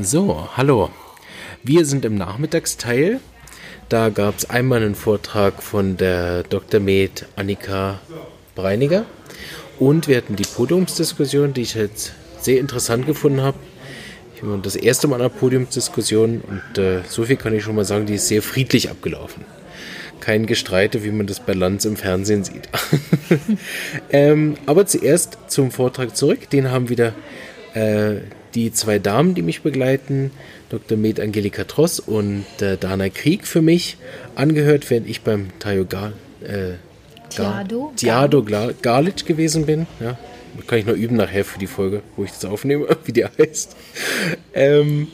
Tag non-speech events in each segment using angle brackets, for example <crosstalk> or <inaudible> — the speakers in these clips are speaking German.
So, hallo. Wir sind im Nachmittagsteil. Da gab es einmal einen Vortrag von der Dr. Med Annika Breiniger und wir hatten die Podiumsdiskussion, die ich jetzt sehr interessant gefunden habe. Ich war das erste Mal an einer Podiumsdiskussion und äh, so viel kann ich schon mal sagen, die ist sehr friedlich abgelaufen. Kein Gestreite, wie man das bei Lanz im Fernsehen sieht. <laughs> ähm, aber zuerst zum Vortrag zurück. Den haben wieder äh, die zwei Damen, die mich begleiten, Dr. Med Angelika Tross und äh, Dana Krieg für mich angehört, während ich beim Tayo Gar, äh, Gar, Tiado, Tiado Garlic gewesen bin. Ja, kann ich noch üben nachher für die Folge, wo ich das aufnehme, <laughs> wie die heißt. Ähm,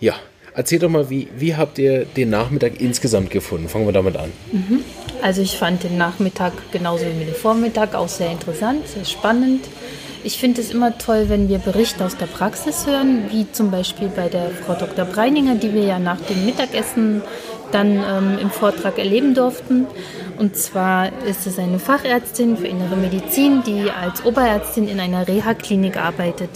ja, erzähl doch mal, wie, wie habt ihr den Nachmittag insgesamt gefunden? Fangen wir damit an. Mhm. Also ich fand den Nachmittag genauso wie den Vormittag auch sehr interessant, sehr spannend. Ich finde es immer toll, wenn wir Berichte aus der Praxis hören, wie zum Beispiel bei der Frau Dr. Breininger, die wir ja nach dem Mittagessen dann ähm, im Vortrag erleben durften. Und zwar ist es eine Fachärztin für innere Medizin, die als Oberärztin in einer Reha-Klinik arbeitet.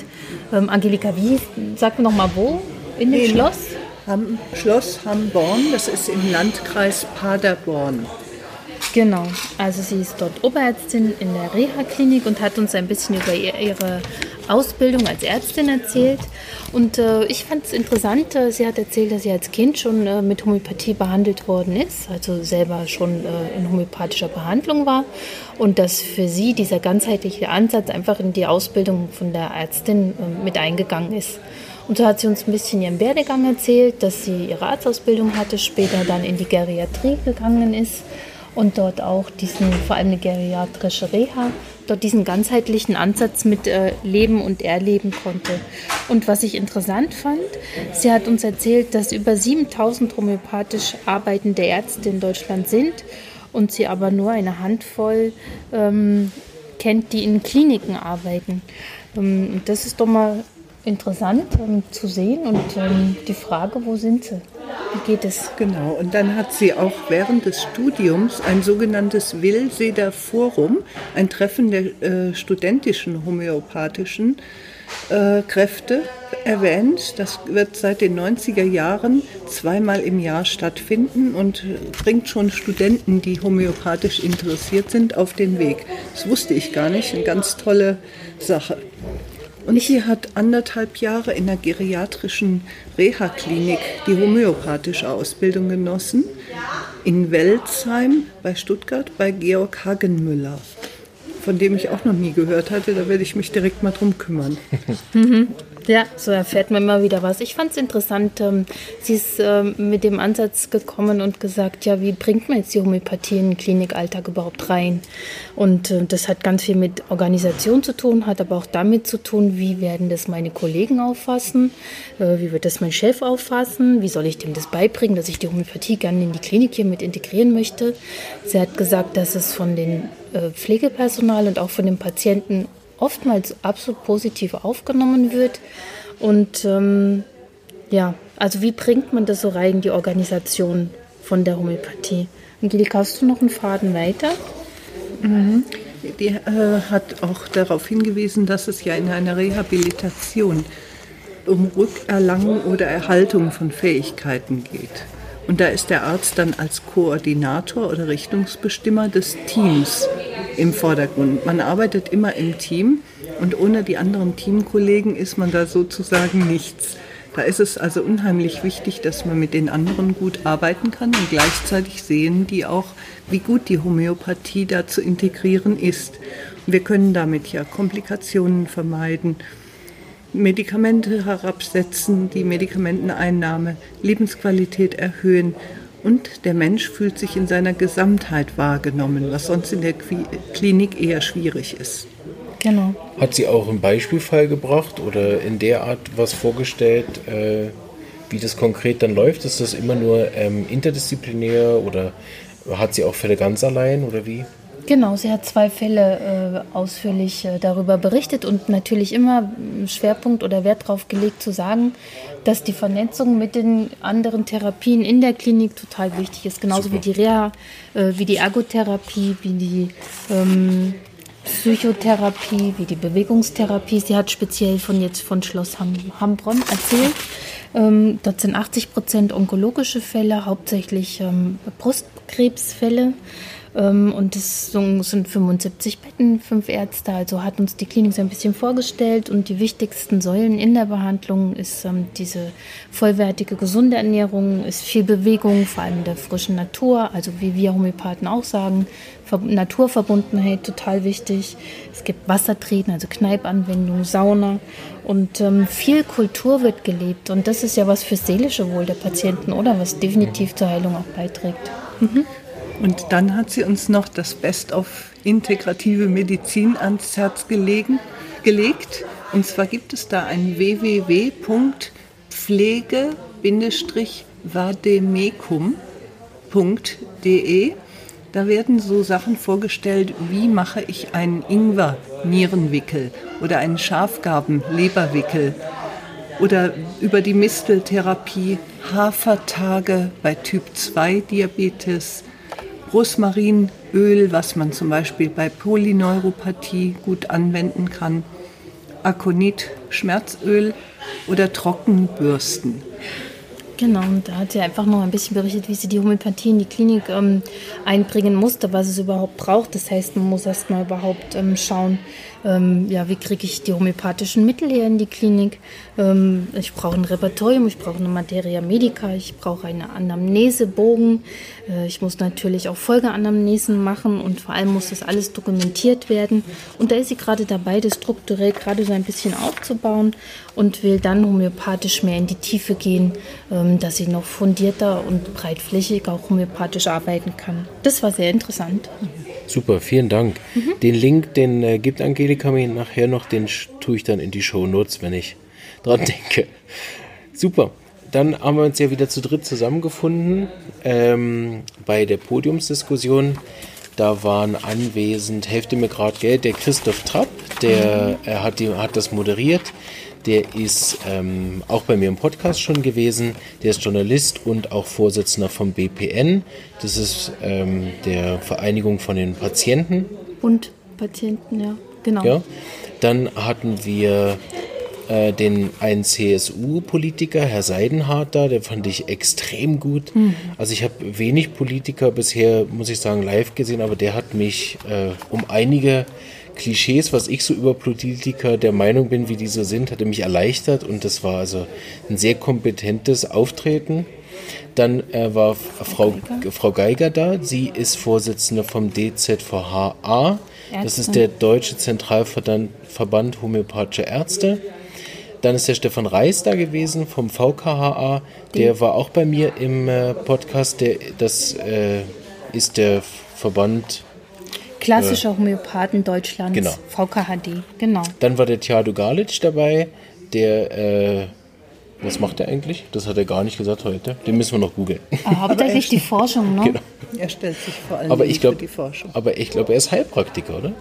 Ähm, Angelika, wie, sag noch mal wo? In dem Schloss? Ham, Schloss Hamborn, das ist im Landkreis Paderborn. Genau, also sie ist dort Oberärztin in der Reha-Klinik und hat uns ein bisschen über ihre Ausbildung als Ärztin erzählt. Und äh, ich fand es interessant, äh, sie hat erzählt, dass sie als Kind schon äh, mit Homöopathie behandelt worden ist, also selber schon äh, in homöopathischer Behandlung war und dass für sie dieser ganzheitliche Ansatz einfach in die Ausbildung von der Ärztin äh, mit eingegangen ist. Und so hat sie uns ein bisschen ihren Werdegang erzählt, dass sie ihre Arztausbildung hatte, später dann in die Geriatrie gegangen ist und dort auch diesen, vor allem eine geriatrische Reha, dort diesen ganzheitlichen Ansatz mit äh, leben und erleben konnte. Und was ich interessant fand, sie hat uns erzählt, dass über 7000 homöopathisch arbeitende Ärzte in Deutschland sind und sie aber nur eine Handvoll ähm, kennt, die in Kliniken arbeiten. Ähm, das ist doch mal interessant ähm, zu sehen und ähm, die Frage, wo sind sie? Geht es? Genau, und dann hat sie auch während des Studiums ein sogenanntes Willseder Forum, ein Treffen der äh, studentischen homöopathischen äh, Kräfte erwähnt. Das wird seit den 90er Jahren zweimal im Jahr stattfinden und bringt schon Studenten, die homöopathisch interessiert sind, auf den Weg. Das wusste ich gar nicht, eine ganz tolle Sache. Und sie hat anderthalb Jahre in der geriatrischen Reha-Klinik die homöopathische Ausbildung genossen. In Welzheim bei Stuttgart bei Georg Hagenmüller, von dem ich auch noch nie gehört hatte. Da werde ich mich direkt mal drum kümmern. <laughs> Ja, so erfährt man immer wieder was. Ich fand es interessant. Ähm, sie ist ähm, mit dem Ansatz gekommen und gesagt, ja, wie bringt man jetzt die Homöopathie in den Klinikalltag überhaupt rein? Und äh, das hat ganz viel mit Organisation zu tun, hat aber auch damit zu tun, wie werden das meine Kollegen auffassen, äh, wie wird das mein Chef auffassen, wie soll ich dem das beibringen, dass ich die Homöopathie gerne in die Klinik hier mit integrieren möchte. Sie hat gesagt, dass es von den äh, Pflegepersonal und auch von den Patienten oftmals absolut positiv aufgenommen wird. Und ähm, ja, also wie bringt man das so rein, die Organisation von der Homöopathie? Angelika, hast du noch einen Faden weiter? Mhm. Die äh, hat auch darauf hingewiesen, dass es ja in einer Rehabilitation um Rückerlangung oder Erhaltung von Fähigkeiten geht. Und da ist der Arzt dann als Koordinator oder Richtungsbestimmer des Teams im Vordergrund. Man arbeitet immer im Team und ohne die anderen Teamkollegen ist man da sozusagen nichts. Da ist es also unheimlich wichtig, dass man mit den anderen gut arbeiten kann und gleichzeitig sehen die auch, wie gut die Homöopathie da zu integrieren ist. wir können damit ja Komplikationen vermeiden, Medikamente herabsetzen, die Medikamenteneinnahme, Lebensqualität erhöhen und der Mensch fühlt sich in seiner Gesamtheit wahrgenommen, was sonst in der Klinik eher schwierig ist. Genau. Hat sie auch einen Beispielfall gebracht oder in der Art was vorgestellt, äh, wie das konkret dann läuft? Ist das immer nur ähm, interdisziplinär oder hat sie auch Fälle ganz allein oder wie? Genau, sie hat zwei Fälle äh, ausführlich äh, darüber berichtet und natürlich immer Schwerpunkt oder Wert darauf gelegt zu sagen, dass die Vernetzung mit den anderen Therapien in der Klinik total wichtig ist. Genauso Super. wie die Reha, äh, wie die Ergotherapie, wie die ähm, Psychotherapie, wie die Bewegungstherapie. Sie hat speziell von jetzt von Schloss Ham Hambronn erzählt. Ähm, dort sind 80 Prozent onkologische Fälle, hauptsächlich ähm, Brustkrebsfälle. Ähm, und es sind 75 Betten, fünf Ärzte. Also hat uns die Klinik so ein bisschen vorgestellt. Und die wichtigsten Säulen in der Behandlung ist ähm, diese vollwertige, gesunde Ernährung, ist viel Bewegung, vor allem in der frischen Natur. Also wie wir Homöopathen auch sagen, Naturverbundenheit total wichtig. Es gibt Wassertreten, also Kneipanwendung, Sauna. Und ähm, viel Kultur wird gelebt. Und das ist ja was fürs seelische Wohl der Patienten, oder? Was definitiv zur Heilung auch beiträgt. Mhm. Und dann hat sie uns noch das Best of integrative Medizin ans Herz gelegen, gelegt. Und zwar gibt es da ein www.pflege-vademecum.de. Da werden so Sachen vorgestellt, wie mache ich einen Ingwer-Nierenwickel oder einen Schafgarben-Leberwickel oder über die Misteltherapie, Hafertage bei Typ 2 Diabetes, Rosmarinöl, was man zum Beispiel bei Polyneuropathie gut anwenden kann, Akonit, Schmerzöl oder Trockenbürsten. Genau, und da hat sie einfach noch ein bisschen berichtet, wie sie die Homöopathie in die Klinik ähm, einbringen musste, was es überhaupt braucht. Das heißt, man muss erst mal überhaupt ähm, schauen, ähm, ja, wie kriege ich die homöopathischen Mittel hier in die Klinik. Ähm, ich brauche ein Repertorium, ich brauche eine Materia Medica, ich brauche eine Anamnesebogen. Äh, ich muss natürlich auch Folgeanamnesen machen und vor allem muss das alles dokumentiert werden. Und da ist sie gerade dabei, das strukturell gerade so ein bisschen aufzubauen und will dann homöopathisch mehr in die Tiefe gehen, ähm, dass sie noch fundierter und breitflächig auch homöopathisch arbeiten kann. Das war sehr interessant. Super, vielen Dank. Mhm. Den Link, den äh, gibt Angelika mir nachher noch, den tue ich dann in die Show Notes, wenn ich <laughs> dran denke. Super. Dann haben wir uns ja wieder zu dritt zusammengefunden ähm, bei der Podiumsdiskussion. Da waren anwesend, Hälfte mir gerade Geld, der Christoph Trapp, der mhm. hat, die, hat das moderiert. Der ist ähm, auch bei mir im Podcast schon gewesen. Der ist Journalist und auch Vorsitzender vom BPN. Das ist ähm, der Vereinigung von den Patienten. Und Patienten, ja, genau. Ja. Dann hatten wir äh, den einen CSU-Politiker, Herr Seidenhardt, da, der fand ich extrem gut. Mhm. Also ich habe wenig Politiker bisher, muss ich sagen, live gesehen, aber der hat mich äh, um einige Klischees, was ich so über Politiker der Meinung bin, wie die so sind, hatte mich erleichtert und das war also ein sehr kompetentes Auftreten. Dann äh, war Frau Geiger. Frau Geiger da. Sie ist Vorsitzende vom DZVHA. Das ist der Deutsche Zentralverband Homöopathischer Ärzte. Dann ist der Stefan Reis da gewesen vom VKHA. Der war auch bei mir im äh, Podcast. Der, das äh, ist der Verband Klassischer äh, Homöopathen Deutschlands, genau. VKHD, genau. Dann war der Tjado Galic dabei, der, äh, was macht er eigentlich? Das hat er gar nicht gesagt heute. Den müssen wir noch googeln. Ah, <laughs> hauptsächlich die Forschung, ne? Genau. Er stellt sich vor allem aber ich glaub, für die Forschung. Aber ich glaube, er ist Heilpraktiker, oder?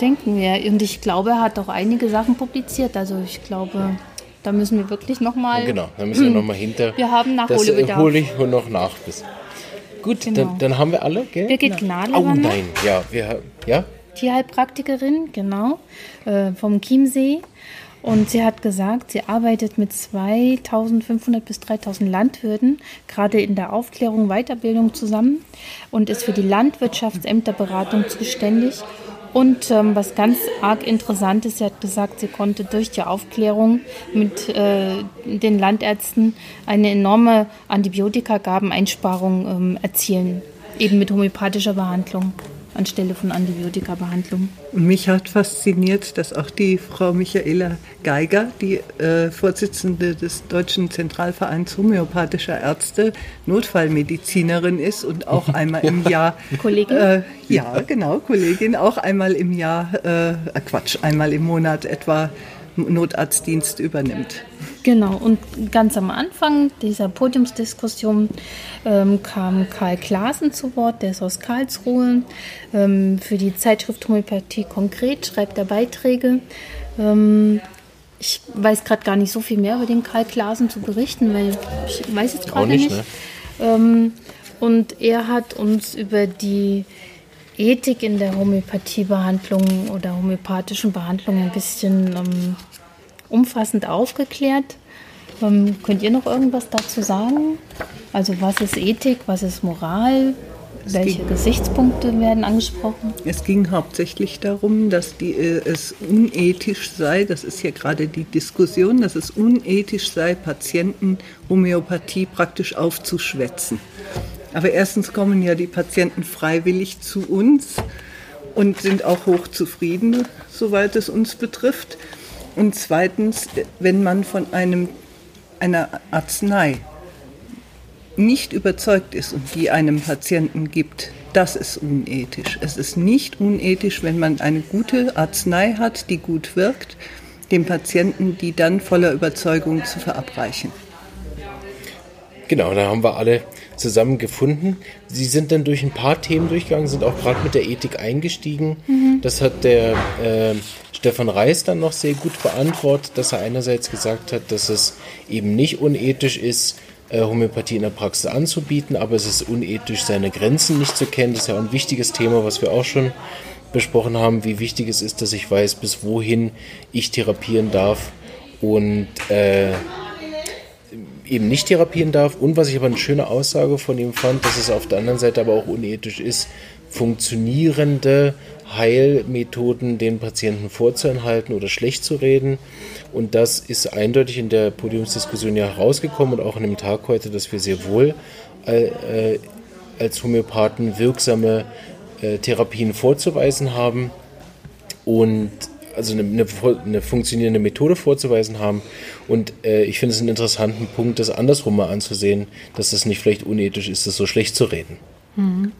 Denken wir. Und ich glaube, er hat auch einige Sachen publiziert. Also ich glaube, da müssen wir wirklich nochmal. Genau, da müssen wir nochmal <clears throat> hinter. Wir haben Nachholbedarf. Das hole ich noch nach. Bis. Gut, genau. dann, dann, haben wir alle, gell? Birgit Gnadl Oh nein, ja, wir, ja. Tierheilpraktikerin, genau, äh, vom Chiemsee. Und sie hat gesagt, sie arbeitet mit 2500 bis 3000 Landwirten, gerade in der Aufklärung, Weiterbildung zusammen und ist für die Landwirtschaftsämterberatung zuständig und ähm, was ganz arg interessant ist, sie hat gesagt, sie konnte durch die Aufklärung mit äh, den Landärzten eine enorme Antibiotikagabeneinsparung ähm, erzielen, eben mit homöopathischer Behandlung anstelle von Antibiotikabehandlung. Mich hat fasziniert, dass auch die Frau Michaela Geiger, die äh, Vorsitzende des Deutschen Zentralvereins homöopathischer Ärzte, Notfallmedizinerin ist und auch <laughs> einmal im Jahr Kollegin. Äh, ja, genau, Kollegin, auch einmal im Jahr, äh, Quatsch, einmal im Monat etwa Notarztdienst übernimmt. Genau, und ganz am Anfang dieser Podiumsdiskussion ähm, kam Karl Klaasen zu Wort, der ist aus Karlsruhe. Ähm, für die Zeitschrift Homöopathie konkret schreibt er Beiträge. Ähm, ich weiß gerade gar nicht so viel mehr über den Karl Klaasen zu berichten, weil ich weiß jetzt gerade nicht. nicht. Ne? Ähm, und er hat uns über die Ethik in der Homöopathiebehandlung oder homöopathischen Behandlung ein bisschen ähm, umfassend aufgeklärt. Ähm, könnt ihr noch irgendwas dazu sagen? Also was ist Ethik, was ist Moral? Es Welche ging, Gesichtspunkte werden angesprochen? Es ging hauptsächlich darum, dass die, äh, es unethisch sei, das ist ja gerade die Diskussion, dass es unethisch sei, Patienten Homöopathie praktisch aufzuschwätzen. Aber erstens kommen ja die Patienten freiwillig zu uns und sind auch hochzufrieden, soweit es uns betrifft. Und zweitens, wenn man von einem, einer Arznei nicht überzeugt ist und die einem Patienten gibt, das ist unethisch. Es ist nicht unethisch, wenn man eine gute Arznei hat, die gut wirkt, dem Patienten die dann voller Überzeugung zu verabreichen. Genau, da haben wir alle zusammen gefunden. Sie sind dann durch ein paar Themen durchgegangen, sind auch gerade mit der Ethik eingestiegen. Mhm. Das hat der äh, Stefan Reis dann noch sehr gut beantwortet, dass er einerseits gesagt hat, dass es eben nicht unethisch ist, äh, Homöopathie in der Praxis anzubieten, aber es ist unethisch, seine Grenzen nicht zu kennen. Das ist ja auch ein wichtiges Thema, was wir auch schon besprochen haben, wie wichtig es ist, dass ich weiß, bis wohin ich therapieren darf und äh, eben nicht therapieren darf. Und was ich aber eine schöne Aussage von ihm fand, dass es auf der anderen Seite aber auch unethisch ist, funktionierende Heilmethoden den Patienten vorzuenthalten oder schlecht zu reden. Und das ist eindeutig in der Podiumsdiskussion ja herausgekommen und auch in dem Tag heute, dass wir sehr wohl äh, als Homöopathen wirksame äh, Therapien vorzuweisen haben und also eine, eine, eine, funktionierende Methode vorzuweisen haben. Und äh, ich finde es einen interessanten Punkt, das andersrum mal anzusehen, dass es nicht vielleicht unethisch ist, das so schlecht zu reden. Mhm.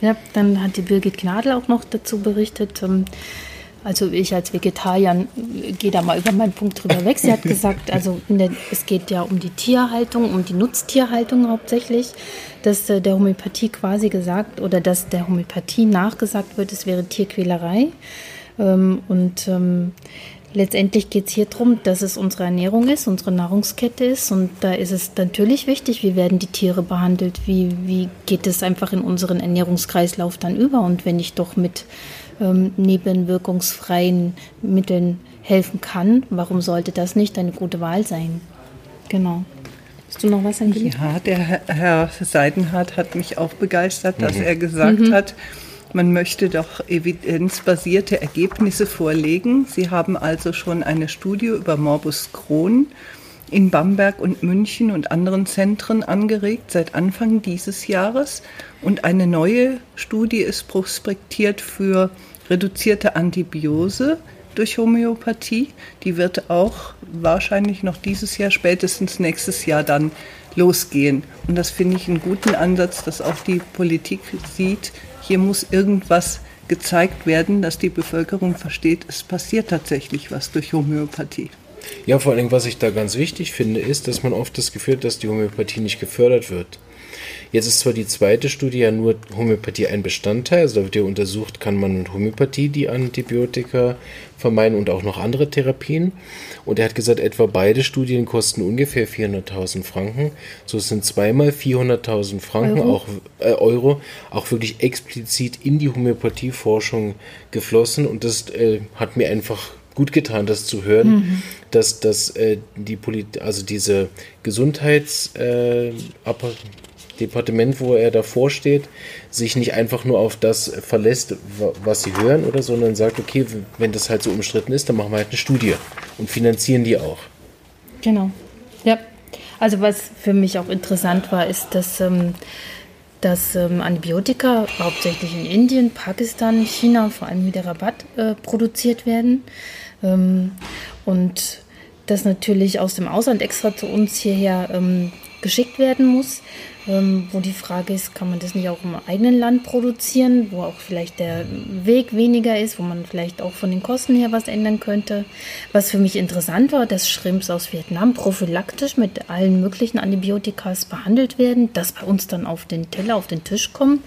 Ja, dann hat die Birgit Gnadl auch noch dazu berichtet. Ähm, also ich als Vegetarier gehe da mal über meinen Punkt drüber weg. Sie hat <laughs> gesagt, also der, es geht ja um die Tierhaltung, um die Nutztierhaltung hauptsächlich, dass äh, der Homöopathie quasi gesagt oder dass der Homöopathie nachgesagt wird, es wäre Tierquälerei. Ähm, und ähm, letztendlich geht es hier darum, dass es unsere Ernährung ist, unsere Nahrungskette ist. Und da ist es natürlich wichtig, wie werden die Tiere behandelt, wie, wie geht es einfach in unseren Ernährungskreislauf dann über. Und wenn ich doch mit ähm, nebenwirkungsfreien Mitteln helfen kann, warum sollte das nicht eine gute Wahl sein? Genau. Hast du noch was angegeben? Ja, der Herr Seidenhardt hat mich auch begeistert, dass mhm. er gesagt mhm. hat, man möchte doch evidenzbasierte Ergebnisse vorlegen. Sie haben also schon eine Studie über Morbus Crohn in Bamberg und München und anderen Zentren angeregt seit Anfang dieses Jahres. Und eine neue Studie ist prospektiert für reduzierte Antibiose durch Homöopathie. Die wird auch wahrscheinlich noch dieses Jahr, spätestens nächstes Jahr dann losgehen. Und das finde ich einen guten Ansatz, dass auch die Politik sieht, hier muss irgendwas gezeigt werden, dass die Bevölkerung versteht, es passiert tatsächlich was durch Homöopathie. Ja, vor allem, was ich da ganz wichtig finde, ist, dass man oft das Gefühl hat, dass die Homöopathie nicht gefördert wird. Jetzt ist zwar die zweite Studie ja nur Homöopathie ein Bestandteil, also da wird ja untersucht, kann man mit Homöopathie die Antibiotika vermeiden und auch noch andere Therapien. Und er hat gesagt, etwa beide Studien kosten ungefähr 400.000 Franken. So sind zweimal 400.000 Franken, Euro. auch äh, Euro, auch wirklich explizit in die Homöopathieforschung geflossen. Und das äh, hat mir einfach gut getan, das zu hören, mhm. dass, dass äh, die Polit also diese Gesundheits äh, Departement, wo er davor steht, sich nicht einfach nur auf das verlässt, was sie hören oder sondern sagt, okay, wenn das halt so umstritten ist, dann machen wir halt eine Studie und finanzieren die auch. Genau. Ja. Also was für mich auch interessant war, ist, dass, ähm, dass ähm, Antibiotika hauptsächlich in Indien, Pakistan, China, vor allem wieder Rabatt äh, produziert werden. Ähm, und das natürlich aus dem Ausland extra zu uns hierher ähm, geschickt werden muss ähm, wo die Frage ist, kann man das nicht auch im eigenen Land produzieren, wo auch vielleicht der Weg weniger ist, wo man vielleicht auch von den Kosten her was ändern könnte. Was für mich interessant war, dass Shrimps aus Vietnam prophylaktisch mit allen möglichen Antibiotikas behandelt werden, das bei uns dann auf den Teller, auf den Tisch kommen.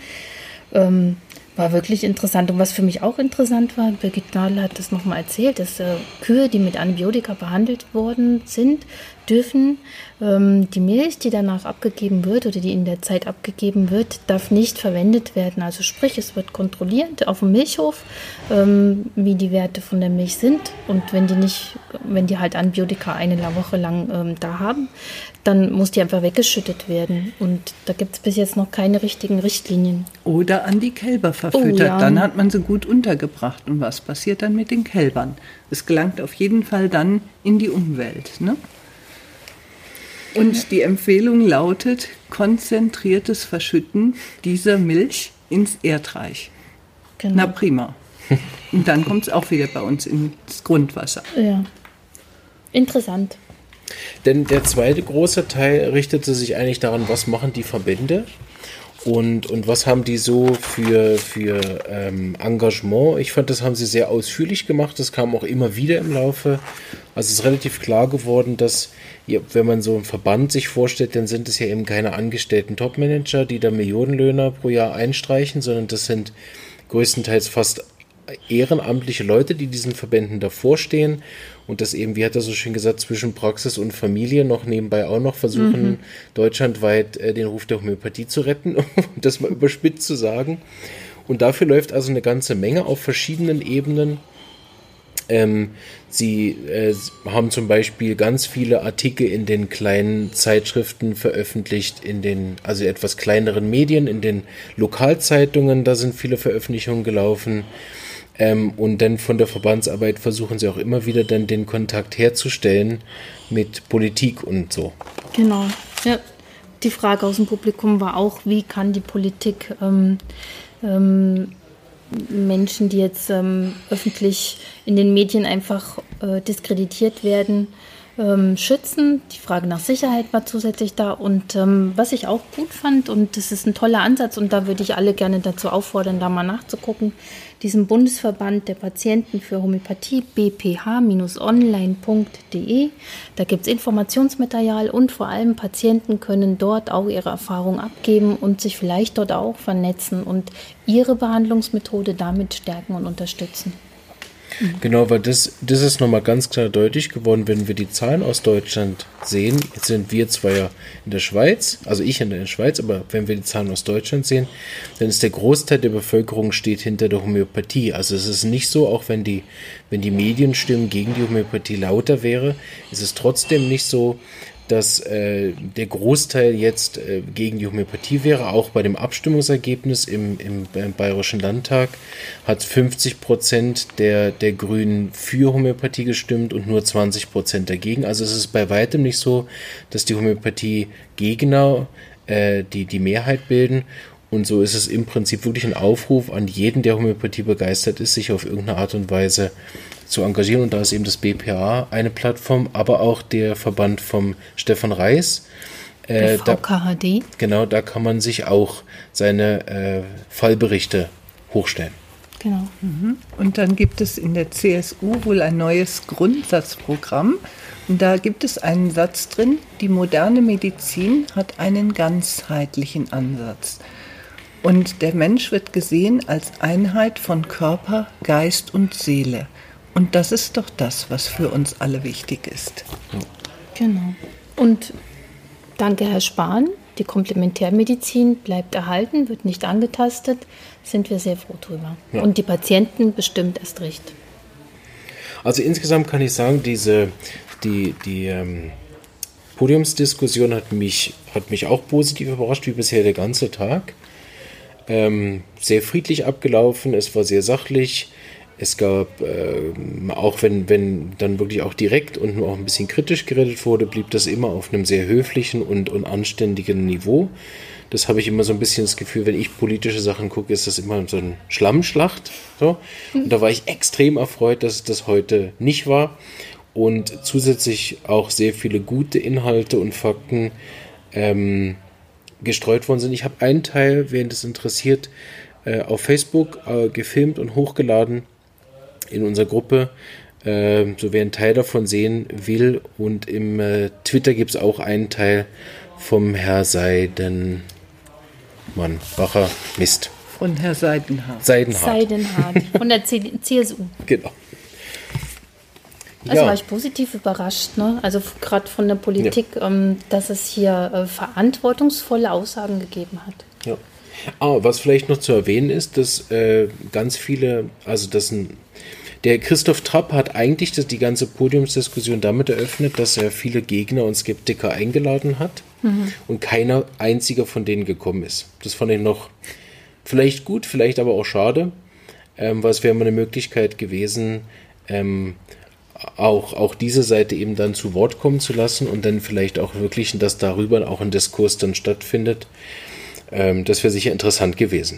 Ähm, war wirklich interessant. Und was für mich auch interessant war, Birgit Nadel hat das nochmal erzählt, dass äh, Kühe, die mit Antibiotika behandelt worden sind, dürfen ähm, die Milch, die danach abgegeben wird oder die in der Zeit abgegeben wird, darf nicht verwendet werden. Also sprich, es wird kontrolliert auf dem Milchhof, ähm, wie die Werte von der Milch sind. Und wenn die nicht, wenn die halt Antibiotika eine Woche lang ähm, da haben, dann muss die einfach weggeschüttet werden. Und da gibt es bis jetzt noch keine richtigen Richtlinien. Oder an die Kälber verfüttert. Oh, ja. Dann hat man sie gut untergebracht. Und was passiert dann mit den Kälbern? Es gelangt auf jeden Fall dann in die Umwelt. Ne? Und die Empfehlung lautet konzentriertes Verschütten dieser Milch ins Erdreich. Genau. Na prima. Und dann kommt es auch wieder bei uns ins Grundwasser. Ja. Interessant. Denn der zweite große Teil richtete sich eigentlich daran, was machen die Verbände und, und was haben die so für, für ähm, Engagement. Ich fand, das haben sie sehr ausführlich gemacht. Das kam auch immer wieder im Laufe. Also es ist relativ klar geworden, dass wenn man so einen Verband sich vorstellt, dann sind es ja eben keine angestellten Topmanager, die da Millionenlöhner pro Jahr einstreichen, sondern das sind größtenteils fast ehrenamtliche Leute, die diesen Verbänden davor stehen und das eben, wie hat er so schön gesagt, zwischen Praxis und Familie noch nebenbei auch noch versuchen, mhm. deutschlandweit äh, den Ruf der Homöopathie zu retten, <laughs> um das mal überspitzt zu sagen. Und dafür läuft also eine ganze Menge auf verschiedenen Ebenen. Ähm, sie äh, haben zum Beispiel ganz viele Artikel in den kleinen Zeitschriften veröffentlicht, in den also etwas kleineren Medien, in den Lokalzeitungen, da sind viele Veröffentlichungen gelaufen. Ähm, und dann von der Verbandsarbeit versuchen sie auch immer wieder dann den Kontakt herzustellen mit Politik und so. Genau. Ja. Die Frage aus dem Publikum war auch, wie kann die Politik ähm, ähm, Menschen, die jetzt ähm, öffentlich in den Medien einfach äh, diskreditiert werden, ähm, schützen. Die Frage nach Sicherheit war zusätzlich da. Und ähm, was ich auch gut fand, und das ist ein toller Ansatz, und da würde ich alle gerne dazu auffordern, da mal nachzugucken, diesen Bundesverband der Patienten für Homöopathie, bph-online.de. Da gibt es Informationsmaterial und vor allem Patienten können dort auch ihre Erfahrungen abgeben und sich vielleicht dort auch vernetzen und ihre Behandlungsmethode damit stärken und unterstützen. Genau, weil das, das ist nochmal ganz klar deutlich geworden, wenn wir die Zahlen aus Deutschland sehen. Jetzt sind wir zwar ja in der Schweiz, also ich in der Schweiz, aber wenn wir die Zahlen aus Deutschland sehen, dann ist der Großteil der Bevölkerung steht hinter der Homöopathie. Also es ist nicht so, auch wenn die, wenn die Medienstimmen gegen die Homöopathie lauter wäre, ist es trotzdem nicht so, dass äh, der Großteil jetzt äh, gegen die Homöopathie wäre. Auch bei dem Abstimmungsergebnis im, im, im Bayerischen Landtag hat 50 Prozent der, der Grünen für Homöopathie gestimmt und nur 20 Prozent dagegen. Also es ist bei weitem nicht so, dass die Homöopathie-Gegner äh, die, die Mehrheit bilden. Und so ist es im Prinzip wirklich ein Aufruf an jeden, der Homöopathie begeistert ist, sich auf irgendeine Art und Weise zu engagieren. Und da ist eben das BPA eine Plattform, aber auch der Verband vom Stefan Reis. Äh, VKHD. Da, genau, da kann man sich auch seine äh, Fallberichte hochstellen. Genau. Mhm. Und dann gibt es in der CSU wohl ein neues Grundsatzprogramm. Und da gibt es einen Satz drin, die moderne Medizin hat einen ganzheitlichen Ansatz. Und der Mensch wird gesehen als Einheit von Körper, Geist und Seele. Und das ist doch das, was für uns alle wichtig ist. Genau. Und danke, Herr Spahn. Die Komplementärmedizin bleibt erhalten, wird nicht angetastet. Sind wir sehr froh drüber. Ja. Und die Patienten bestimmt erst recht. Also insgesamt kann ich sagen, diese, die, die ähm, Podiumsdiskussion hat mich, hat mich auch positiv überrascht, wie bisher der ganze Tag. Ähm, sehr friedlich abgelaufen, es war sehr sachlich. Es gab, äh, auch wenn, wenn dann wirklich auch direkt und nur auch ein bisschen kritisch geredet wurde, blieb das immer auf einem sehr höflichen und, und anständigen Niveau. Das habe ich immer so ein bisschen das Gefühl, wenn ich politische Sachen gucke, ist das immer so ein Schlammschlacht. So. Und da war ich extrem erfreut, dass das heute nicht war. Und zusätzlich auch sehr viele gute Inhalte und Fakten ähm, gestreut worden sind. Ich habe einen Teil, wen das interessiert, äh, auf Facebook äh, gefilmt und hochgeladen in unserer Gruppe, äh, so wer einen Teil davon sehen will. Und im äh, Twitter gibt es auch einen Teil vom Herr Seidenmann, Bacher Mist. Von Herr Seidenhardt. Seidenhardt. Seidenhardt von der CSU. <laughs> Genau. Also ja. war ich positiv überrascht, ne? also gerade von der Politik, ja. ähm, dass es hier äh, verantwortungsvolle Aussagen gegeben hat. Ja. Ah, was vielleicht noch zu erwähnen ist, dass äh, ganz viele, also das ein, der Christoph Trapp hat eigentlich das, die ganze Podiumsdiskussion damit eröffnet, dass er viele Gegner und Skeptiker eingeladen hat mhm. und keiner einziger von denen gekommen ist. Das fand ich noch vielleicht gut, vielleicht aber auch schade, ähm, weil es wäre mal eine Möglichkeit gewesen, ähm, auch, auch diese Seite eben dann zu Wort kommen zu lassen und dann vielleicht auch wirklich, dass darüber auch ein Diskurs dann stattfindet. Ähm, das wäre sicher interessant gewesen.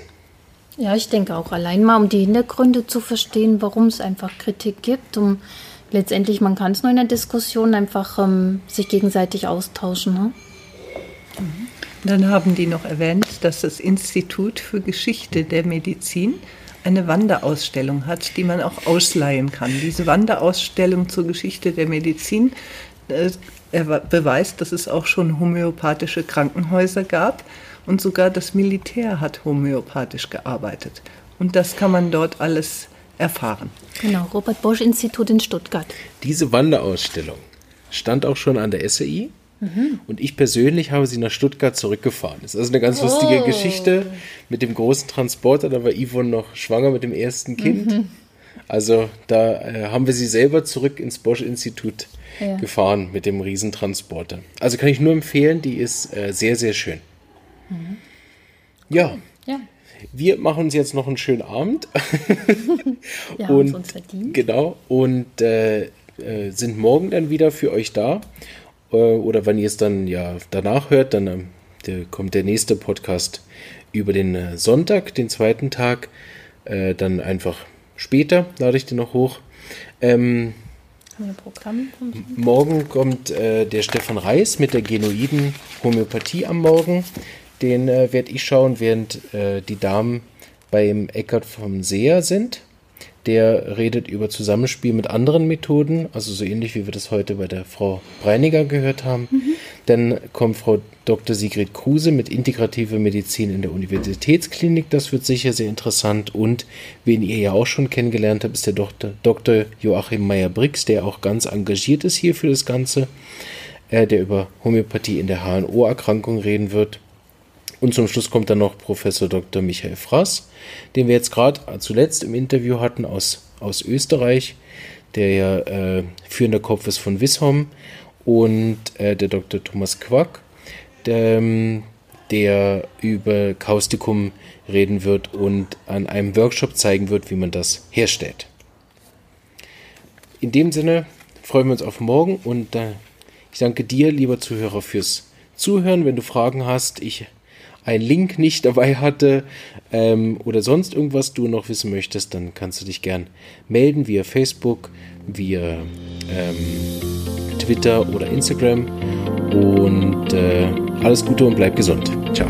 Ja, ich denke auch allein mal, um die Hintergründe zu verstehen, warum es einfach Kritik gibt, um letztendlich, man kann es nur in der Diskussion einfach ähm, sich gegenseitig austauschen. Ne? Dann haben die noch erwähnt, dass das Institut für Geschichte der Medizin eine Wanderausstellung hat, die man auch ausleihen kann. Diese Wanderausstellung zur Geschichte der Medizin äh, beweist, dass es auch schon homöopathische Krankenhäuser gab und sogar das Militär hat homöopathisch gearbeitet. Und das kann man dort alles erfahren. Genau, Robert Bosch Institut in Stuttgart. Diese Wanderausstellung stand auch schon an der SAI Mhm. Und ich persönlich habe sie nach Stuttgart zurückgefahren. Das ist also eine ganz oh. lustige Geschichte mit dem großen Transporter. Da war Yvonne noch schwanger mit dem ersten Kind. Mhm. Also da äh, haben wir sie selber zurück ins Bosch-Institut ja. gefahren mit dem Riesentransporter. Also kann ich nur empfehlen, die ist äh, sehr, sehr schön. Mhm. Ja. ja. Wir machen uns jetzt noch einen schönen Abend. <laughs> wir haben und, uns verdient. Genau. Und äh, äh, sind morgen dann wieder für euch da. Äh, oder wenn ihr es dann ja danach hört, dann ähm, der, kommt der nächste Podcast über den äh, Sonntag, den zweiten Tag. Äh, dann einfach später lade ich den noch hoch. Ähm, morgen kommt äh, der Stefan Reis mit der genoiden Homöopathie am Morgen. Den äh, werde ich schauen, während äh, die Damen beim Eckart vom Seher sind. Der redet über Zusammenspiel mit anderen Methoden, also so ähnlich wie wir das heute bei der Frau Breiniger gehört haben. Mhm. Dann kommt Frau Dr. Sigrid Kruse mit integrativer Medizin in der Universitätsklinik. Das wird sicher sehr interessant. Und wen ihr ja auch schon kennengelernt habt, ist der Dr. Dr. Joachim Meyer-Brix, der auch ganz engagiert ist hier für das Ganze, äh, der über Homöopathie in der HNO-Erkrankung reden wird. Und zum Schluss kommt dann noch Professor Dr. Michael Frass, den wir jetzt gerade zuletzt im Interview hatten aus, aus Österreich, der ja äh, führender Kopf ist von Wishom, und äh, der Dr. Thomas Quack, der, ähm, der über Kaustikum reden wird und an einem Workshop zeigen wird, wie man das herstellt. In dem Sinne freuen wir uns auf morgen und äh, ich danke dir, lieber Zuhörer, fürs Zuhören. Wenn du Fragen hast, ich einen Link nicht dabei hatte ähm, oder sonst irgendwas du noch wissen möchtest, dann kannst du dich gern melden via Facebook, via ähm, Twitter oder Instagram. Und äh, alles Gute und bleib gesund. Ciao.